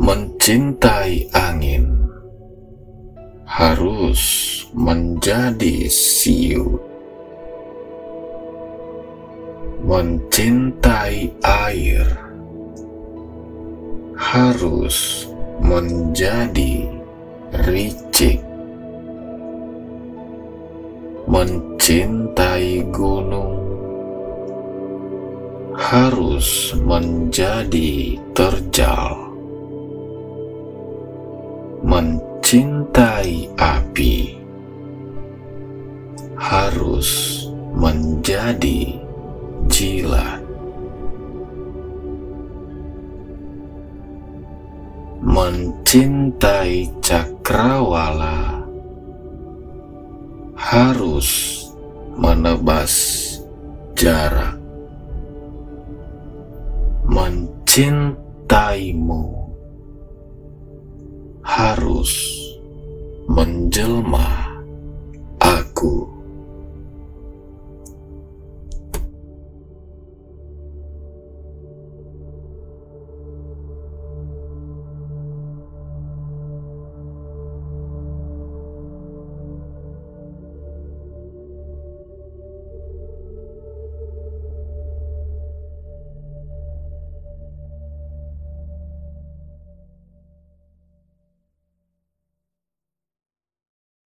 mencintai angin harus menjadi siut. Mencintai air harus menjadi ricik. Mencintai gunung harus menjadi terjal mencintai api harus menjadi jilat. Mencintai cakrawala harus menebas jarak. Mencintaimu harus menjelma